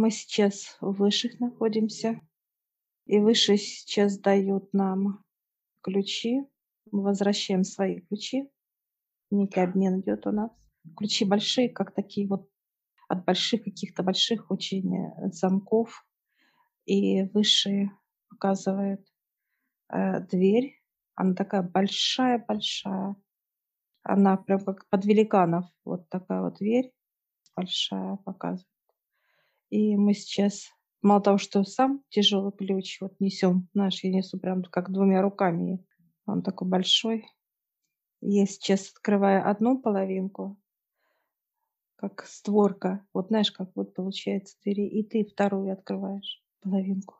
Мы сейчас у высших находимся, и высшие сейчас дают нам ключи. Мы возвращаем свои ключи. Некий обмен идет у нас. Ключи большие, как такие вот от больших каких-то больших очень э, замков. И высшие показывают э, дверь. Она такая большая-большая. Она прям как под великанов. Вот такая вот дверь большая показывает. И мы сейчас, мало того, что сам тяжелый ключ вот несем, наш я несу прям как двумя руками. Он такой большой. Я сейчас открываю одну половинку, как створка. Вот знаешь, как вот получается двери, и ты вторую открываешь половинку.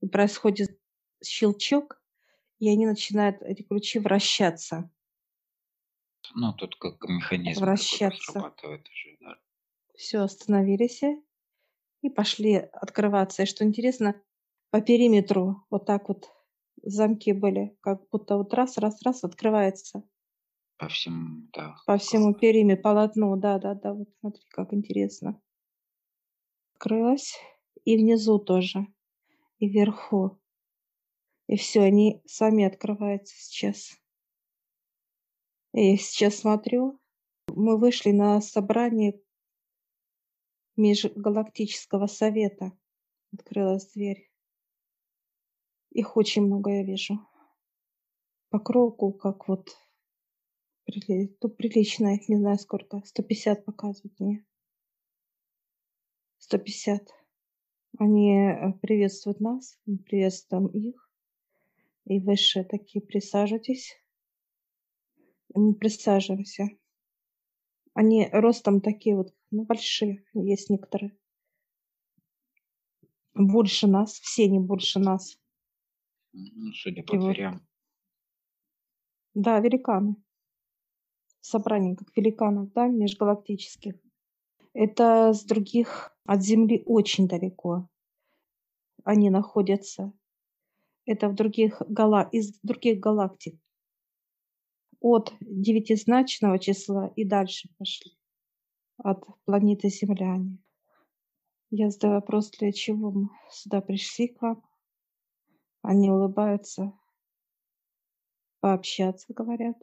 И происходит щелчок, и они начинают, эти ключи, вращаться. Ну, тут как механизм Вращаться. срабатывает уже, да. Все, остановились и пошли открываться. И что интересно, по периметру вот так вот замки были, как будто вот раз, раз, раз открывается. По всему, да. По всему периметру, полотну, да, да, да. Вот смотри, как интересно. Открылась. И внизу тоже. И вверху. И все, они сами открываются сейчас. И сейчас смотрю, мы вышли на собрание Межгалактического совета. Открылась дверь. Их очень много я вижу. По кругу, как вот ну, прилично, их не знаю сколько, 150 показывают мне. 150. Они э, приветствуют нас, мы приветствуем их. И выше такие присаживайтесь. Мы присаживаемся. Они ростом такие вот, ну, большие, есть некоторые. Больше нас, все не больше нас. Судя по И вот, дверям. да, великаны. Собрание как великанов, да, межгалактических. Это с других, от Земли очень далеко они находятся. Это в других гала, из других галактик. От девятизначного числа и дальше пошли. От планеты Земляне. Я задаю вопрос, для чего мы сюда пришли к вам. Они улыбаются, пообщаться, говорят,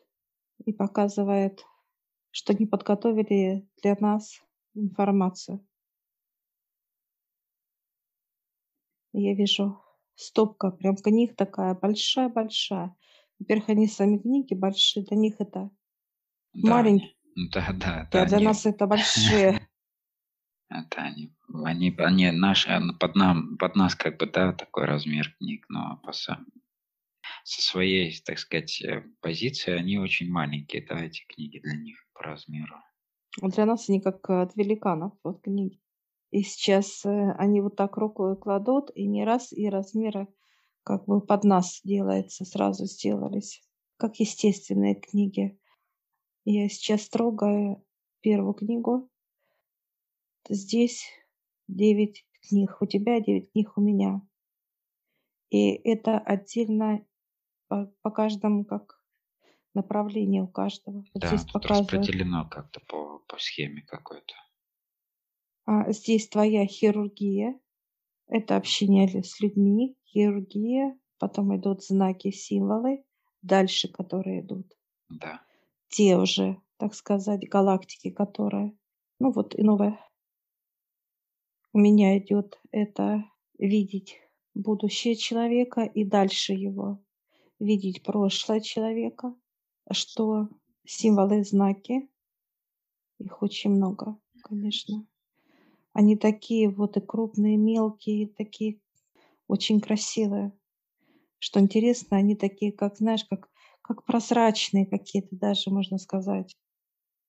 и показывают, что не подготовили для нас информацию. Я вижу стопка прям книг такая большая-большая. Во-первых, они сами книги большие, для них это Да, маленькие, они, да, да, это а для они, нас это большие. это они, они, они наши, ну, под нам, под нас как бы, да, такой размер книг, но по сам, со своей, так сказать, э, позиции они очень маленькие, да, эти книги для них по размеру. А для нас они как от великанов, вот книги. И сейчас э, они вот так руку кладут, и не раз, и размеры как бы под нас делается, сразу сделались, как естественные книги. Я сейчас трогаю первую книгу. Здесь девять книг у тебя, девять книг у меня. И это отдельно по, по каждому как направлению у каждого. Вот Да, здесь тут показывают. распределено как-то по, по схеме какой-то. А, здесь твоя хирургия. Это общение с людьми, хирургия. Потом идут знаки, символы. Дальше, которые идут. Да. Те уже, так сказать, галактики, которые... Ну вот и новое. У меня идет это видеть будущее человека и дальше его. Видеть прошлое человека, что символы, знаки, их очень много, конечно. Они такие вот и крупные, мелкие, такие очень красивые. Что интересно, они такие, как, знаешь, как, как прозрачные какие-то даже, можно сказать.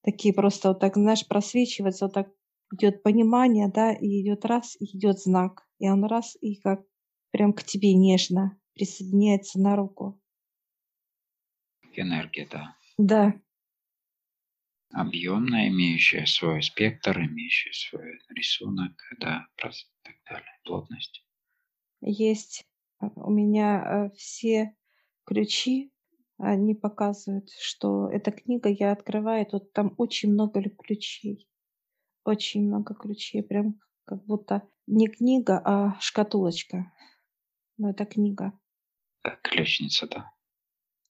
Такие просто вот так, знаешь, просвечиваются, вот так идет понимание, да, и идет раз, и идет знак. И он раз, и как прям к тебе нежно присоединяется на руку. Энергия, да. Да, Объемная, имеющая свой спектр, имеющая свой рисунок, да, и так далее, плотность. есть э, у меня э, все ключи, они показывают, что эта книга я открываю, тут там очень много лю- ключей. Очень много ключей, прям Как будто не книга, а шкатулочка. Но это книга. Как ключница, да.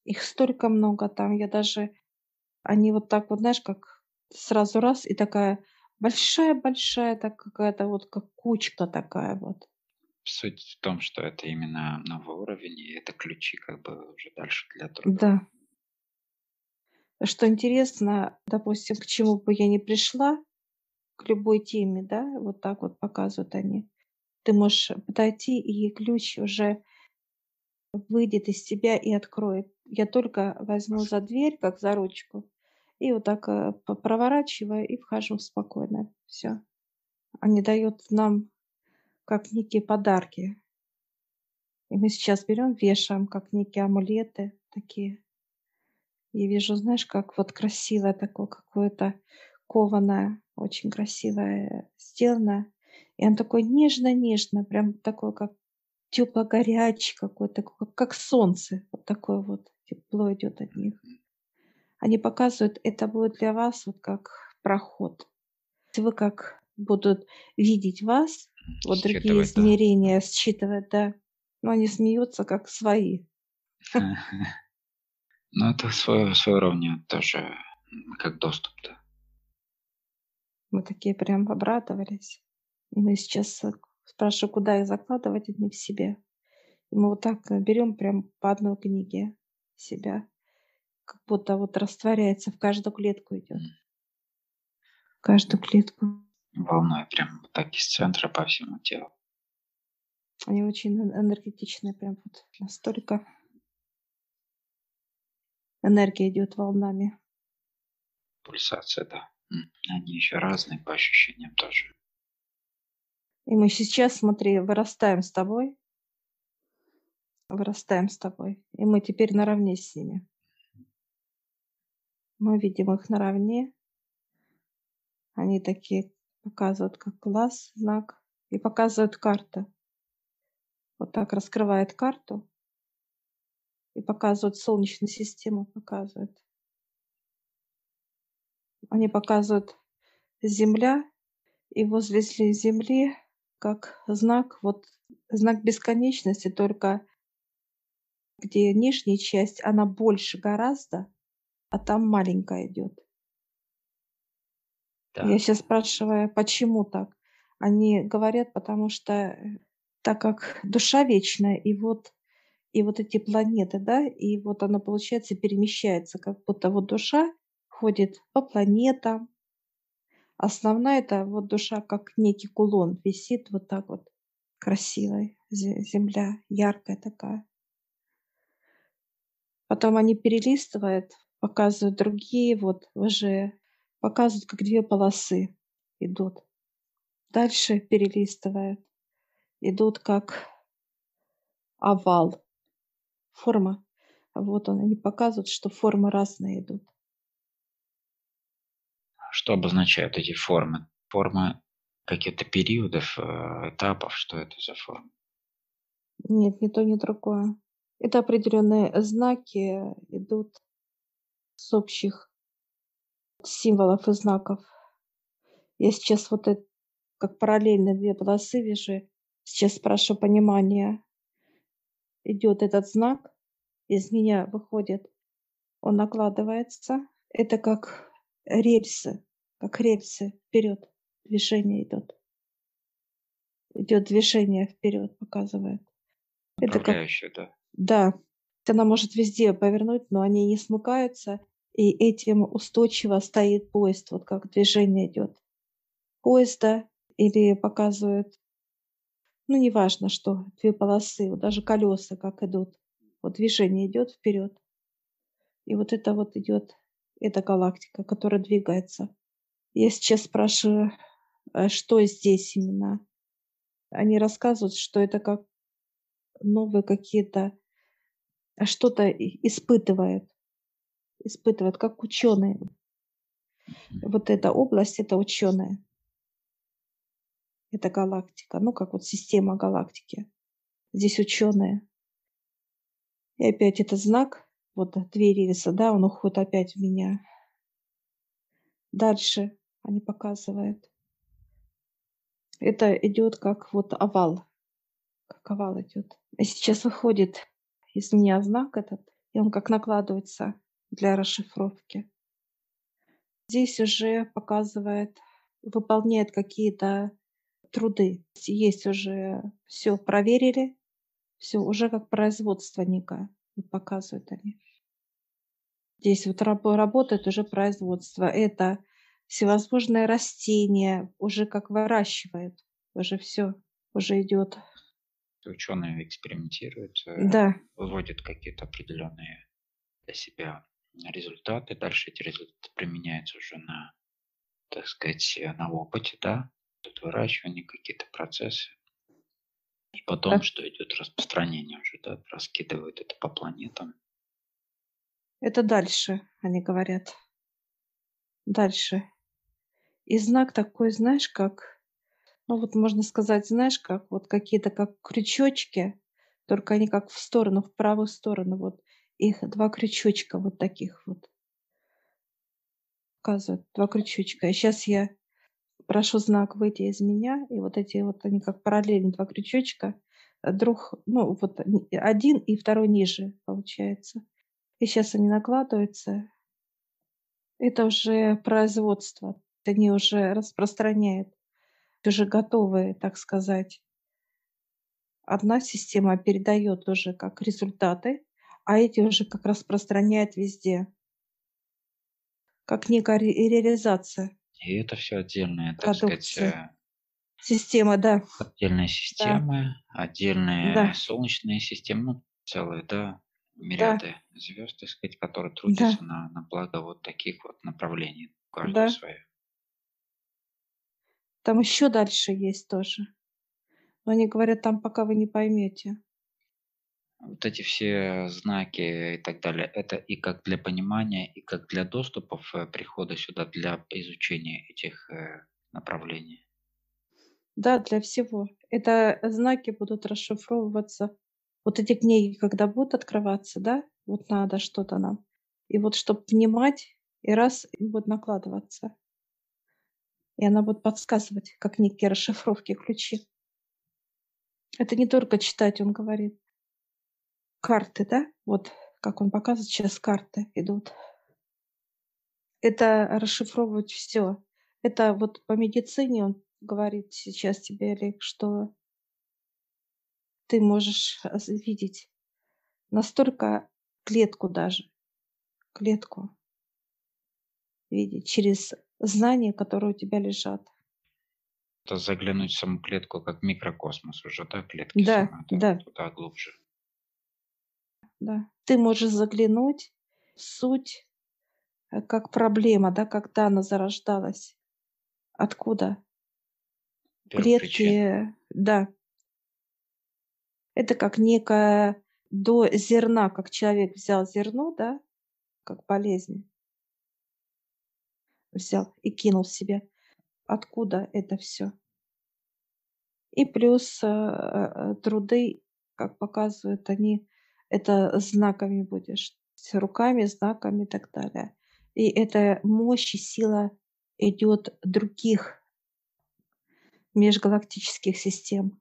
Их столько много там. Я даже... Они вот так вот, знаешь, как сразу раз и такая большая-большая, так какая-то вот как кучка такая вот. Суть в том, что это именно новый уровень, и это ключи как бы уже дальше для другого. Да. Что интересно, допустим, к чему бы я ни пришла, к любой теме, да, вот так вот показывают они. Ты можешь подойти, и ключ уже выйдет из тебя и откроет. Я только возьму за дверь, как за ручку, и вот так э, проворачиваю и вхожу спокойно. Все. Они дают нам как некие подарки. И мы сейчас берем, вешаем, как некие амулеты такие. И вижу, знаешь, как вот красивое такое какое-то кованое, очень красивое сделано. И он такой нежно-нежно, прям такой, как тепло-горячий какой-то, как, как солнце. Вот такое вот тепло идет от них. Они показывают, это будет для вас вот как проход. Вы как будут видеть вас, вот другие измерения да. считывать, да. Но они смеются как свои. Ну, это свое, свое уровня тоже как доступ, да. Мы такие прям обрадовались. И мы сейчас э, спрашиваю, куда их закладывать, они в себе. И мы вот так э, берем прям по одной книге себя. Как будто вот растворяется, в каждую клетку идет. В каждую клетку. Волной прям так из центра по всему телу. Они очень энергетичные, прям вот настолько энергия идет волнами. Пульсация, да. Они еще разные по ощущениям тоже. И мы сейчас, смотри, вырастаем с тобой. Вырастаем с тобой. И мы теперь наравне с ними. Мы видим их наравне. Они такие показывают как класс, знак. И показывают карту. Вот так раскрывает карту. И показывают Солнечную систему, показывают. Они показывают Земля, и возле Земли как знак, вот знак бесконечности, только где нижняя часть, она больше гораздо, а там маленькая идет. Да. Я сейчас спрашиваю, почему так? Они говорят, потому что э, так как душа вечная, и вот и вот эти планеты, да, и вот она, получается, перемещается, как будто вот душа ходит по планетам. Основная это вот душа, как некий кулон, висит вот так вот красивая земля, яркая такая. Потом они перелистывают, показывают другие, вот уже показывают, как две полосы идут. Дальше перелистывают, идут как овал, форма. Вот он, они показывают, что формы разные идут. Что обозначают эти формы? Формы каких-то периодов, э, этапов, что это за форма? Нет, ни то, ни другое. Это определенные знаки идут с общих символов и знаков. Я сейчас вот это, как параллельно две полосы вижу. Сейчас спрашиваю понимания. Идет этот знак, из меня выходит, он накладывается. Это как рельсы, как рельсы вперед, движение идет. Идет движение вперед, показывает. Это как, да. Да, она может везде повернуть, но они не смыкаются, и этим устойчиво стоит поезд, вот как движение идет. Поезда или показывают, ну, неважно что, две полосы, вот даже колеса как идут. Вот движение идет вперед. И вот это вот идет это галактика, которая двигается. Я сейчас спрашиваю, а что здесь именно? Они рассказывают, что это как новые какие-то, а что-то испытывает, испытывает, как ученые. Вот эта область, это ученые. Это галактика, ну как вот система галактики. Здесь ученые. И опять это знак, вот две рельсы, да, он уходит опять в меня. Дальше они показывают. Это идет как вот овал. Как овал идет. И сейчас выходит из меня знак этот, и он как накладывается для расшифровки. Здесь уже показывает, выполняет какие-то труды. Есть уже все проверили, все уже как производство некое. Вот показывают они. Здесь вот работает уже производство. Это всевозможные растения уже как выращивают. Уже все, уже идет. Ученые экспериментируют, э, Да, выводят какие-то определенные для себя результаты. Дальше эти результаты применяются уже на, так сказать, э, на опыте, да, тут выращивание, какие-то процессы. И потом, да. что идет распространение уже, да, раскидывают это по планетам. Это дальше, они говорят. Дальше. И знак такой, знаешь, как, ну вот можно сказать, знаешь, как вот какие-то как крючочки, только они как в сторону, в правую сторону, вот их два крючочка вот таких вот. Показывают, два крючочка. И сейчас я прошу знак выйти из меня, и вот эти вот они как параллельно два крючочка, друг, ну вот один и второй ниже получается. И сейчас они накладываются. Это уже производство. Они уже распространяют, уже готовые, так сказать. Одна система передает уже как результаты, а эти уже как распространяют везде. Как некая реализация. И это все отдельная, так продукции. сказать, э, Система, да. отдельные системы, отдельные Да. солнечные системы, ну, целые, да, Да. мириады звезд, так сказать, которые Да. трудятся на, на благо вот таких вот направлений, у каждого Да. свое. Там еще дальше есть тоже. Но они говорят, там пока вы не поймете. Вот эти все знаки и так далее, это и как для понимания, и как для доступов э, прихода сюда, для изучения этих э, направлений. Да, для всего. Это знаки будут расшифровываться. Вот эти книги, когда будут открываться, да, вот надо что-то нам. И вот чтобы внимать, и раз, и будет накладываться. И она будет подсказывать, как некие расшифровки, ключи. Это не только читать, он говорит. Карты, да? Вот как он показывает, сейчас карты идут. Это расшифровывать все. Это вот по медицине он говорит сейчас тебе, Олег, что ты можешь видеть настолько клетку даже, клетку видеть через знания, которые у тебя лежат. Это заглянуть в саму клетку, как микрокосмос уже, да, клетки Да, самые, да, да, туда глубже. Да. Ты можешь заглянуть в суть, э, как проблема, да, когда она зарождалась. Откуда? Клетки, да. Это как некое до зерна, как человек взял зерно, да, как болезнь, взял и кинул в себя. Откуда это все? И плюс э, э, труды, как показывают они, это знаками будешь, руками, знаками и так далее. И эта мощь и сила идет других межгалактических систем.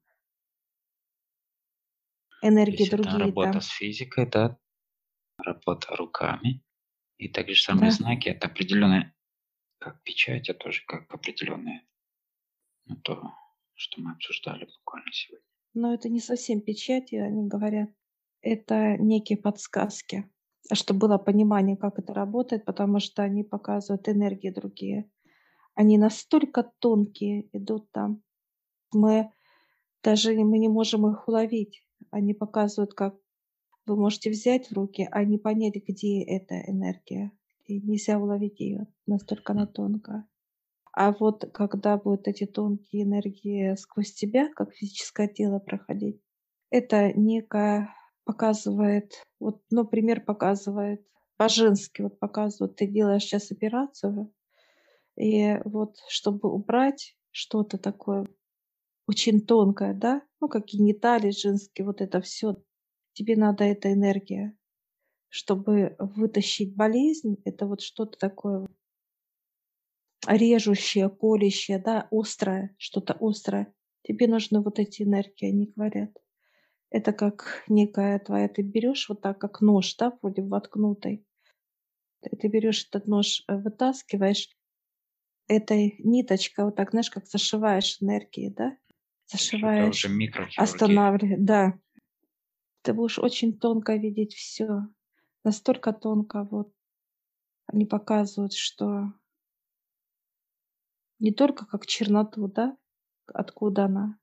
Энергии есть это другие работа там. с физикой, да, работа руками. И также же самые Да, знаки, это определенные, как печать, а тоже как определенные, ну, то, что мы обсуждали буквально сегодня. но это не совсем печати, они говорят. Это некие подсказки, чтобы было понимание, как это работает, потому что они показывают энергии другие. Они настолько тонкие идут там. Мы даже мы не можем их уловить. Они показывают, как вы можете взять в руки, а не понять, где эта энергия. И нельзя уловить ее, настолько она тонкая. А вот когда будут эти тонкие энергии сквозь тебя, как физическое тело проходить, это некое показывает, вот, ну, пример показывает, по-женски вот показывают, ты делаешь сейчас операцию, и вот чтобы убрать что-то такое очень тонкое, да, ну, как гениталии женские, вот это все, тебе надо эта энергия, чтобы вытащить болезнь, это вот что-то такое режущее, колющее, да, острое, что-то острое. Тебе нужны вот эти энергии, они говорят. Это как некая твоя, ты берешь вот так, как нож, да, вроде воткнутый. Ты, берешь этот нож, э, вытаскиваешь, этой ниточкой, вот так, знаешь, как зашиваешь энергии, да? Зашиваешь, останавливаешь, да. Ты будешь очень тонко видеть все, настолько тонко, вот. Они показывают, что не только как черноту, да, откуда она,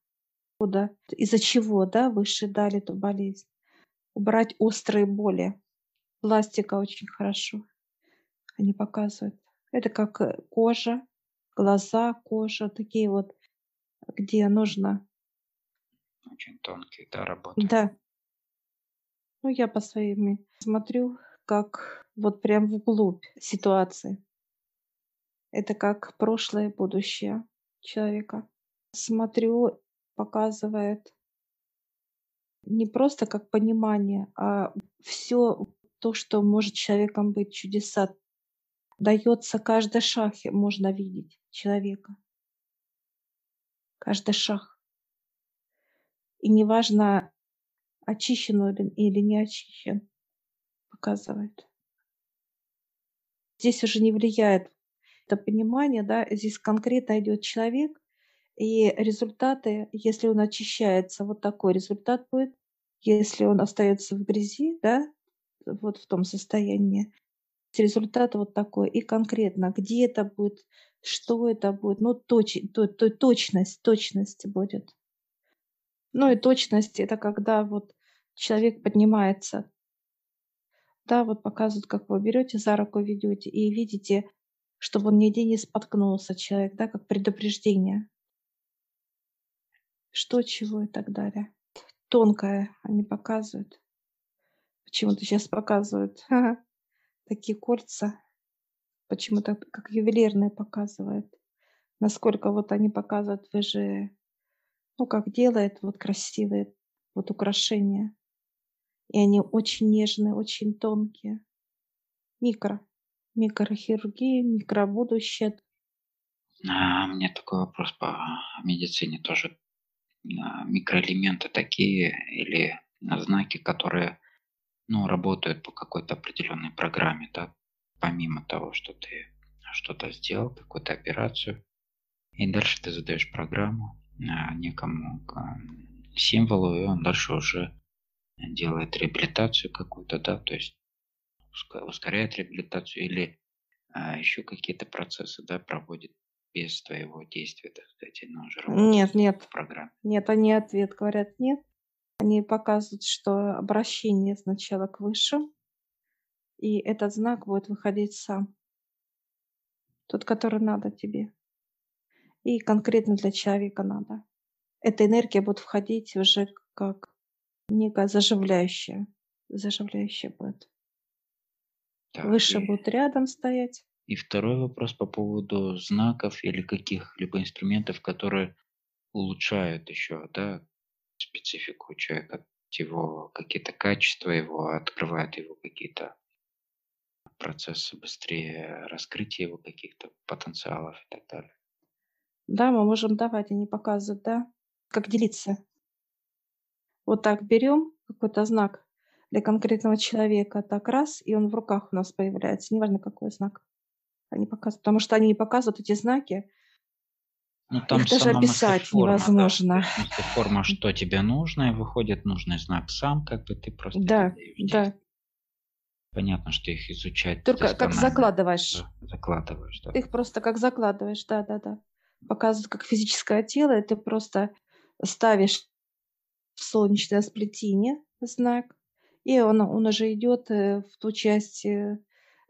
куда, из-за чего, да, выше дали эту болезнь. Убрать острые боли. Пластика очень хорошо. Они показывают. Это как э, кожа, глаза, кожа, такие вот, где нужно. Очень тонкие, да, работы. Да. Ну, я по своим смотрю, как вот прям вглубь ситуации. Это как прошлое будущее человека. Смотрю, показывает не просто как понимание, а все то, что может человеком быть, чудеса, дается каждый шаг, можно видеть человека. Каждый шаг. И неважно, очищен он или не очищен, показывает. Здесь уже не влияет это понимание, да, здесь конкретно идет человек, и результаты, если он очищается, вот такой результат будет. Если он остается в грязи, да, вот в том состоянии, результат вот такой. И конкретно, где это будет, что это будет, ну, точ, то, то, точность, точность будет. Ну и точность это когда вот человек поднимается. Да, вот показывают, как вы берете за руку, ведете и видите, чтобы он нигде не споткнулся человек, да, как предупреждение. Что, чего и так далее. Тонкое они показывают. Почему-то сейчас показывают такие кольца. Почему-то как ювелирные показывают. Насколько вот они показывают, вы же, ну, как делают вот красивые вот украшения. И они очень нежные, очень тонкие. Микро микрохирургии, микробудущее. А, меня такой вопрос по медицине тоже. Микроэлементы такие или знаки, которые ну, работают по какой-то определенной программе, да, помимо того, что ты что-то сделал, какую-то операцию, и дальше ты задаешь программу а, некому символу, и он дальше уже делает реабилитацию какую-то, да, то есть ускоряет реабилитацию или а, еще какие-то процессы да, проводит без твоего действия, так сказать, но уже Нет, нет. В программе. Нет, они ответ говорят нет. Они показывают, что обращение сначала к высшим, и этот знак будет выходить сам. Тот, который надо тебе. И конкретно для человека надо. Эта энергия будет входить уже как некая заживляющая. Заживляющая будет. Так, Выше и, будут рядом стоять. И второй вопрос по поводу знаков или каких-либо инструментов, которые улучшают еще, да, специфику человека, его какие-то качества, его открывают его какие-то процессы быстрее, раскрытие его каких-то потенциалов и так далее. Да, мы можем давать, они показывают, да, как делиться. Вот так берем какой-то знак, для конкретного человека так раз, и он в руках у нас появляется, неважно какой знак. Они показывают, потому что они не показывают эти знаки, ну, там их даже описать форма, невозможно. Да, форма, что тебе нужно, и выходит нужный знак сам, как бы ты просто Да, да. Понятно, что их изучать Только как закладываешь. Закладываешь, да. Ты их просто как закладываешь, да, да, да. Показывают как физическое тело, и ты просто ставишь в солнечное сплетение знак, и он, он уже идет э, в ту часть э,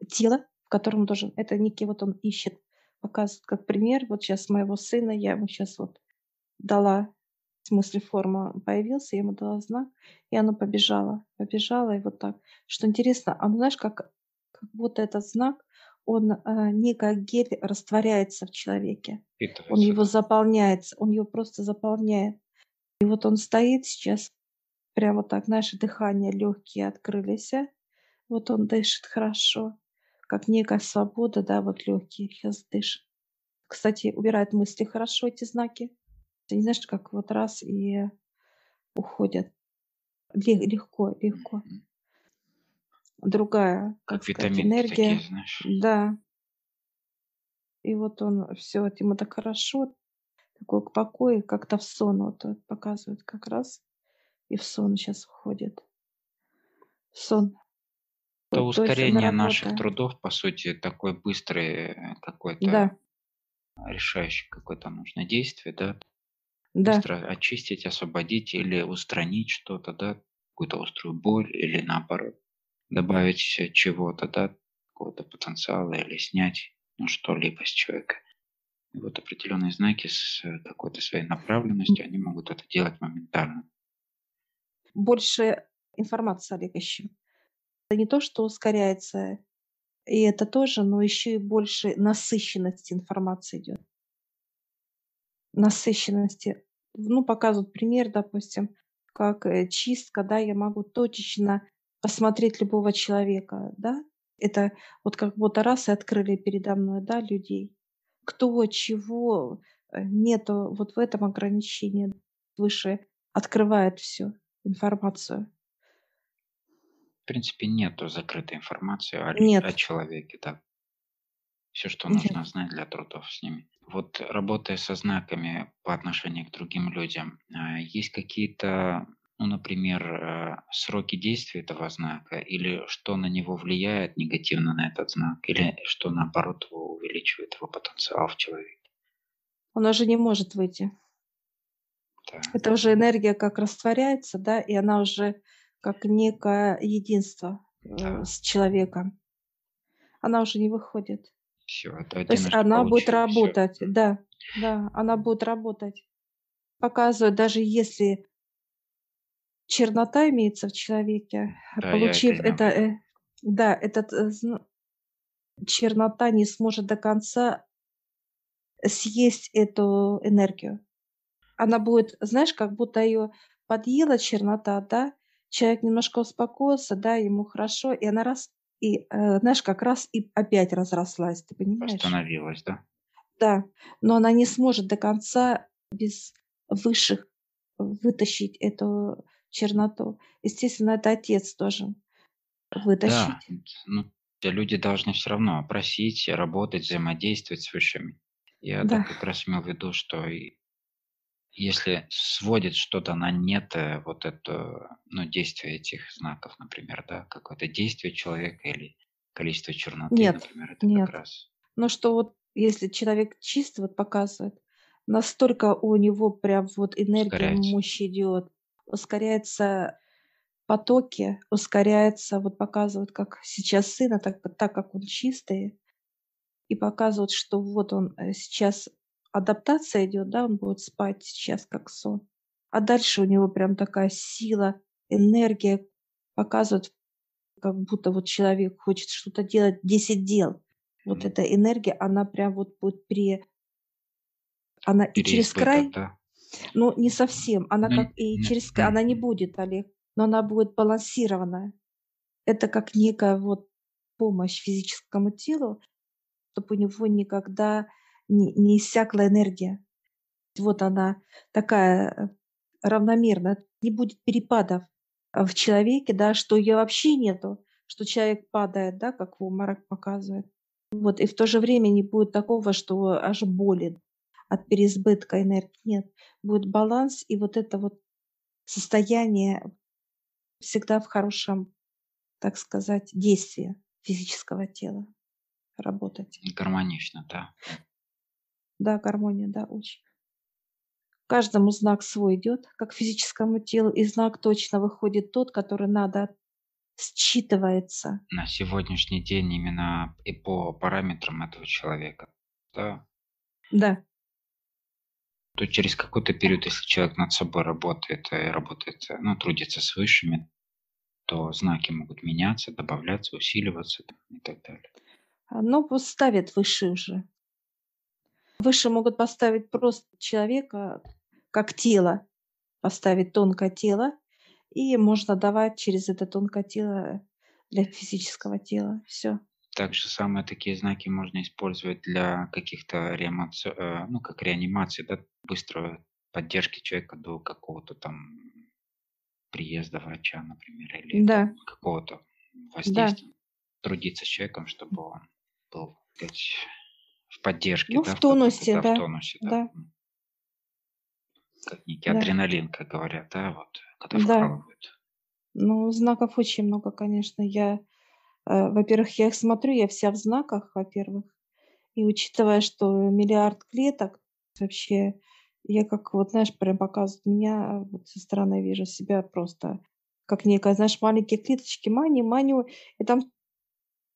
тела, в котором должен, это некий вот он ищет, показывает как пример. Вот сейчас моего сына, я ему сейчас вот дала, в смысле форма появился, я ему дала знак, и оно побежало, побежало, и вот так. Что интересно, а знаешь, как, как будто этот знак, он э, не как гель растворяется в человеке. Он его заполняет, он его просто заполняет. И вот он стоит сейчас Прямо так, знаешь, дыхание, легкие открылись. А? Вот он дышит хорошо, как некая свобода, да, вот легкие сейчас дышит. Кстати, убирает мысли хорошо эти знаки. Ты не знаешь, как вот раз и уходят. Ле- Легко, легко. Другая, как Как сказать, витаминки такие, энергия. знаешь. Да. И вот он все, ему так хорошо, такой к покою, как-то в сон вот, вот показывает как раз, и в сон сейчас уходит. В сон. То она ускорение наших трудов, по сути, такой быстрый какой-то Да, решающий какое-то нужно действие, да, да. быстро очистить, освободить или устранить что-то, да, какую-то острую боль или наоборот добавить чего-то, да, какого-то потенциала или снять ну, что-либо с человека. И вот определенные знаки с э, какой-то своей направленностью, они могут это делать моментально. Больше информации, Олег, ищу. Это не то, что ускоряется, и это тоже, но еще и больше насыщенности информации идет. Насыщенности. Ну, показывают пример, допустим, как э, чистка, да, я могу точечно посмотреть любого человека, да. Это вот как будто раз и открыли передо мной, да, людей. Кто, чего, э, нету вот в этом ограничения. Выше открывает всю информацию. В принципе, нету закрытой информации о, лю- о Нет, человеке, да. Все, что нет. нужно знать для трудов с ними. Вот работая со знаками по отношению к другим людям, а, есть какие-то, ну, например, э, сроки действия этого знака, или что на него влияет негативно на этот знак, или что наоборот его увеличивает его потенциал в человеке. Он уже не может выйти. Да. Это уже энергия как растворяется, да, и она уже как некое единство э, Да. с человеком. Она уже не выходит. Все, это То есть она будет получилось. Все. работать, да, да, она будет работать. Показывает, даже если чернота имеется в человеке, Да, я это получив это, виду. э, да, этот э, чернота не сможет до конца съесть эту энергию. Она будет, знаешь, как будто ее подъела чернота, да, человек немножко успокоился, да, ему хорошо, и она раз, и, э, знаешь, как раз и опять разрослась, ты понимаешь? Восстановилось, да? Да, но она не сможет до конца без высших вытащить эту черноту. Естественно, это отец должен Да, вытащить. ну, те люди должны все равно просить, работать, взаимодействовать с высшими. Я Да, так как раз имел в виду, что и если сводит что-то на нет, э, вот это, ну, действие этих знаков, например, да, какое-то действие человека или количество черноты, нет, например, это как нет. раз Но что вот если человек чистый, вот показывает, настолько у него прям вот энергия, ускоряется. мощь идет, ускоряются потоки, ускоряется, вот показывают, как сейчас сына, так, так как он чистый, и показывают, что вот он э, сейчас адаптация идет, да, он будет спать сейчас как сон. А дальше у него прям такая сила, энергия показывает, как будто вот человек хочет что-то делать, 10 дел. Вот М, эта энергия, она прям вот будет при... Она и через край, да. ну не совсем, она Ну, как и через... к- Она не будет, Олег, но она будет балансированная. Это как некая вот помощь физическому телу, чтобы у него никогда не, не иссякла энергия. Вот она такая э, равномерная, не будет перепадов э, в человеке, да, что ее вообще нету, что человек падает, да, как в обморок показывает. Вот, и в то же время не будет такого, что аж боли от переизбытка энергии. Нет, будет баланс, и вот это вот состояние всегда в хорошем, так сказать, действии физического тела работать. гармонично, да. Да, гармония, да, очень. Каждому знак свой идет, как физическому телу, и знак точно выходит тот, который надо, считывается. На сегодняшний день именно и по параметрам этого человека, да, Да, то через какой-то период, если человек над собой работает, работает, ну, трудится с высшими, то знаки могут меняться, добавляться, усиливаться и так далее. А, но вот ставят выше уже. Выше могут поставить просто человека как тело, поставить тонкое тело, и можно давать через это тонкое тело для физического тела. Все. также самые такие знаки можно использовать для каких-то реанимаци... э, ну, как реанимации, да, быстрой поддержки человека до какого-то там приезда врача, например, или Да, какого-то да. воздействия. Трудиться с человеком, чтобы он был, сказать, в поддержке, Ну, да, в тонусе, да, в да, тонусе, да. да. Как некий да, адреналин, как говорят, да, вот, когда да. вкалывают. Ну, знаков очень много, конечно. Я, э, во-первых, я их смотрю, я вся в знаках, во-первых. И учитывая, что миллиард клеток, вообще, я как вот, знаешь, прям показывают меня, вот со стороны вижу себя просто как некая, знаешь, маленькие клеточки, маню, маню, и там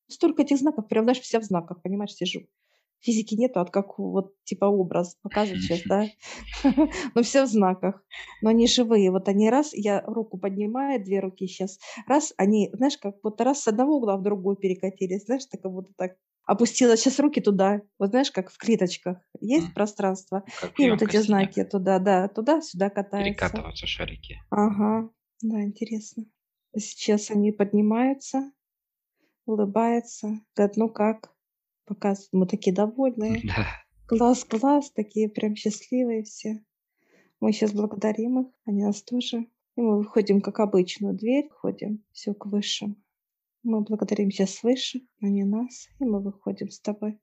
столько этих знаков, прям, знаешь, вся в знаках, понимаешь, сижу. Физики нету, а как вот типа образ показывают сейчас, да, но все в знаках, но они живые. Вот они раз, я руку поднимаю, две руки сейчас, раз, они, знаешь, как будто раз с одного угла в другой перекатились, знаешь, так как будто так опустила сейчас руки туда, вот знаешь, как в клеточках есть М. пространство, Ну, Как и вот эти знаки некой. туда, да, туда-сюда катаются. Перекатываются шарики. Ага, да, интересно. Сейчас они поднимаются, улыбаются, говорят, ну как? Показывают, мы такие довольные, Да. глаз, глаз, такие прям счастливые все. Мы сейчас благодарим их, они нас тоже. И мы выходим, как обычно, в дверь, ходим, все к высшим. Мы благодарим сейчас свыше, они нас, и мы выходим с тобой.